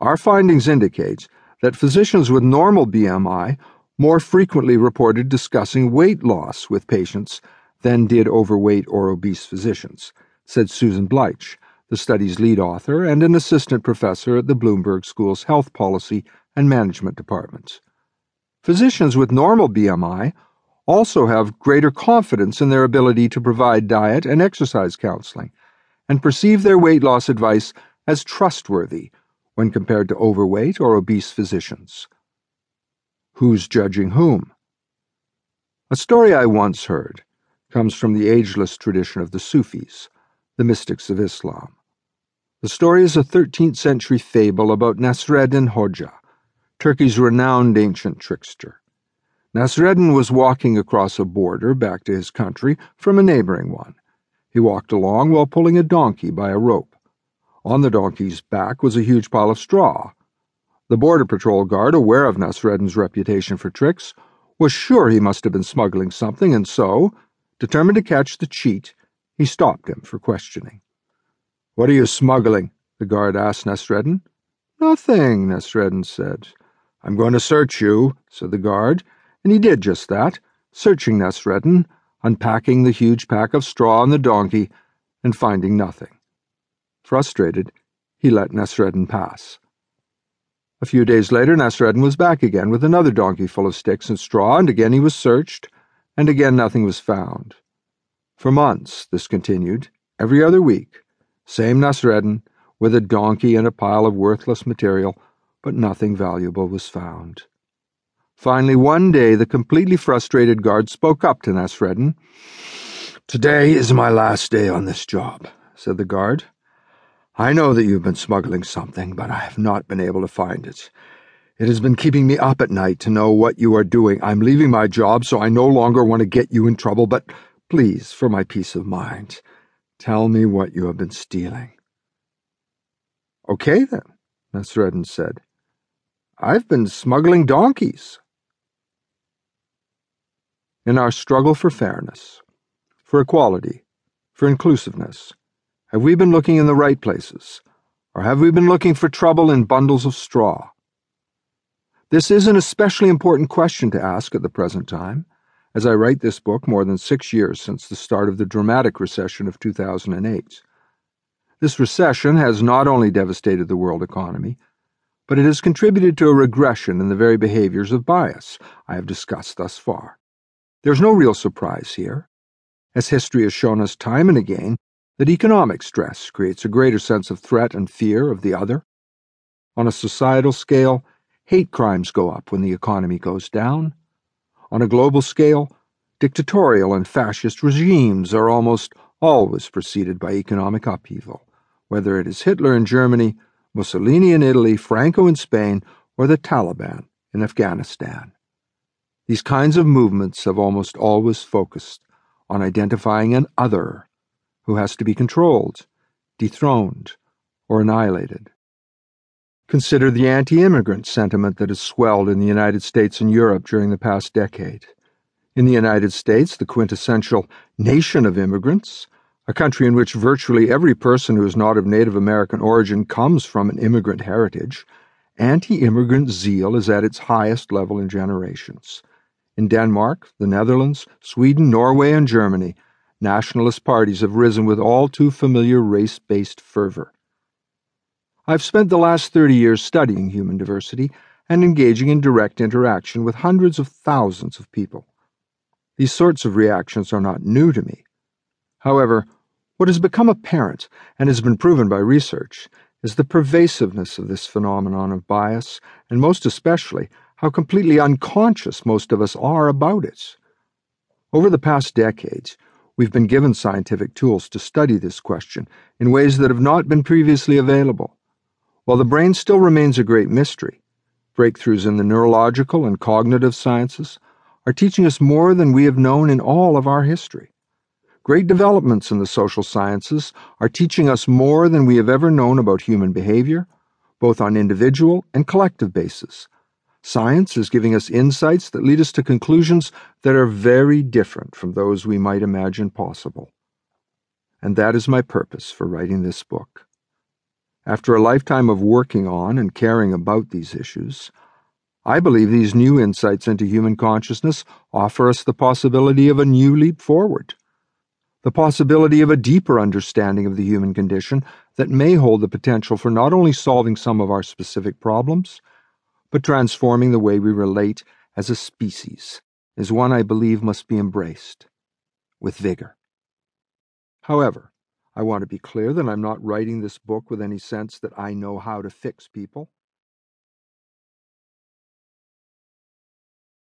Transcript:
Our findings indicate that physicians with normal BMI more frequently reported discussing weight loss with patients than did overweight or obese physicians, said Susan Bleich, the study's lead author and an assistant professor at the Bloomberg School's Health Policy and Management Departments. Physicians with normal BMI also have greater confidence in their ability to provide diet and exercise counseling and perceive their weight loss advice as trustworthy when compared to overweight or obese physicians. Who's judging whom? A story I once heard comes from the ageless tradition of the Sufis, the mystics of Islam. The story is a 13th century fable about Nasreddin Hoja, Turkey's renowned ancient trickster. Nasreddin was walking across a border back to his country from a neighboring one. He walked along while pulling a donkey by a rope. On the donkey's back was a huge pile of straw. The Border Patrol guard, aware of Nasreddin's reputation for tricks, was sure he must have been smuggling something, and so, determined to catch the cheat, he stopped him for questioning. What are you smuggling? the guard asked Nasreddin. Nothing, Nasreddin said. I'm going to search you, said the guard, and he did just that, searching Nasreddin, unpacking the huge pack of straw on the donkey, and finding nothing. Frustrated, he let Nasreddin pass. A few days later, Nasreddin was back again with another donkey full of sticks and straw, and again he was searched, and again nothing was found. For months this continued, every other week. Same Nasreddin, with a donkey and a pile of worthless material, but nothing valuable was found. Finally, one day, the completely frustrated guard spoke up to Nasreddin. Today is my last day on this job, said the guard. I know that you've been smuggling something, but I have not been able to find it. It has been keeping me up at night to know what you are doing. I'm leaving my job, so I no longer want to get you in trouble, but please, for my peace of mind, tell me what you have been stealing. Okay, then, Nasreddin said. I've been smuggling donkeys. In our struggle for fairness, for equality, for inclusiveness, have we been looking in the right places, or have we been looking for trouble in bundles of straw? This is an especially important question to ask at the present time, as I write this book more than six years since the start of the dramatic recession of 2008. This recession has not only devastated the world economy, but it has contributed to a regression in the very behaviors of bias I have discussed thus far. There's no real surprise here. As history has shown us time and again, that economic stress creates a greater sense of threat and fear of the other. On a societal scale, hate crimes go up when the economy goes down. On a global scale, dictatorial and fascist regimes are almost always preceded by economic upheaval, whether it is Hitler in Germany, Mussolini in Italy, Franco in Spain, or the Taliban in Afghanistan. These kinds of movements have almost always focused on identifying an other who has to be controlled, dethroned, or annihilated. Consider the anti immigrant sentiment that has swelled in the United States and Europe during the past decade. In the United States, the quintessential nation of immigrants, a country in which virtually every person who is not of Native American origin comes from an immigrant heritage, anti immigrant zeal is at its highest level in generations. In Denmark, the Netherlands, Sweden, Norway, and Germany, nationalist parties have risen with all too familiar race based fervor. I've spent the last 30 years studying human diversity and engaging in direct interaction with hundreds of thousands of people. These sorts of reactions are not new to me. However, what has become apparent and has been proven by research is the pervasiveness of this phenomenon of bias, and most especially how completely unconscious most of us are about it. Over the past decades, We've been given scientific tools to study this question in ways that have not been previously available. While the brain still remains a great mystery, breakthroughs in the neurological and cognitive sciences are teaching us more than we have known in all of our history. Great developments in the social sciences are teaching us more than we have ever known about human behavior, both on individual and collective basis Science is giving us insights that lead us to conclusions that are very different from those we might imagine possible. And that is my purpose for writing this book. After a lifetime of working on and caring about these issues, I believe these new insights into human consciousness offer us the possibility of a new leap forward. The possibility of a deeper understanding of the human condition that may hold the potential for not only solving some of our specific problems, but transforming the way we relate as a species is one I believe must be embraced with vigor. However, I want to be clear that I'm not writing this book with any sense that I know how to fix people.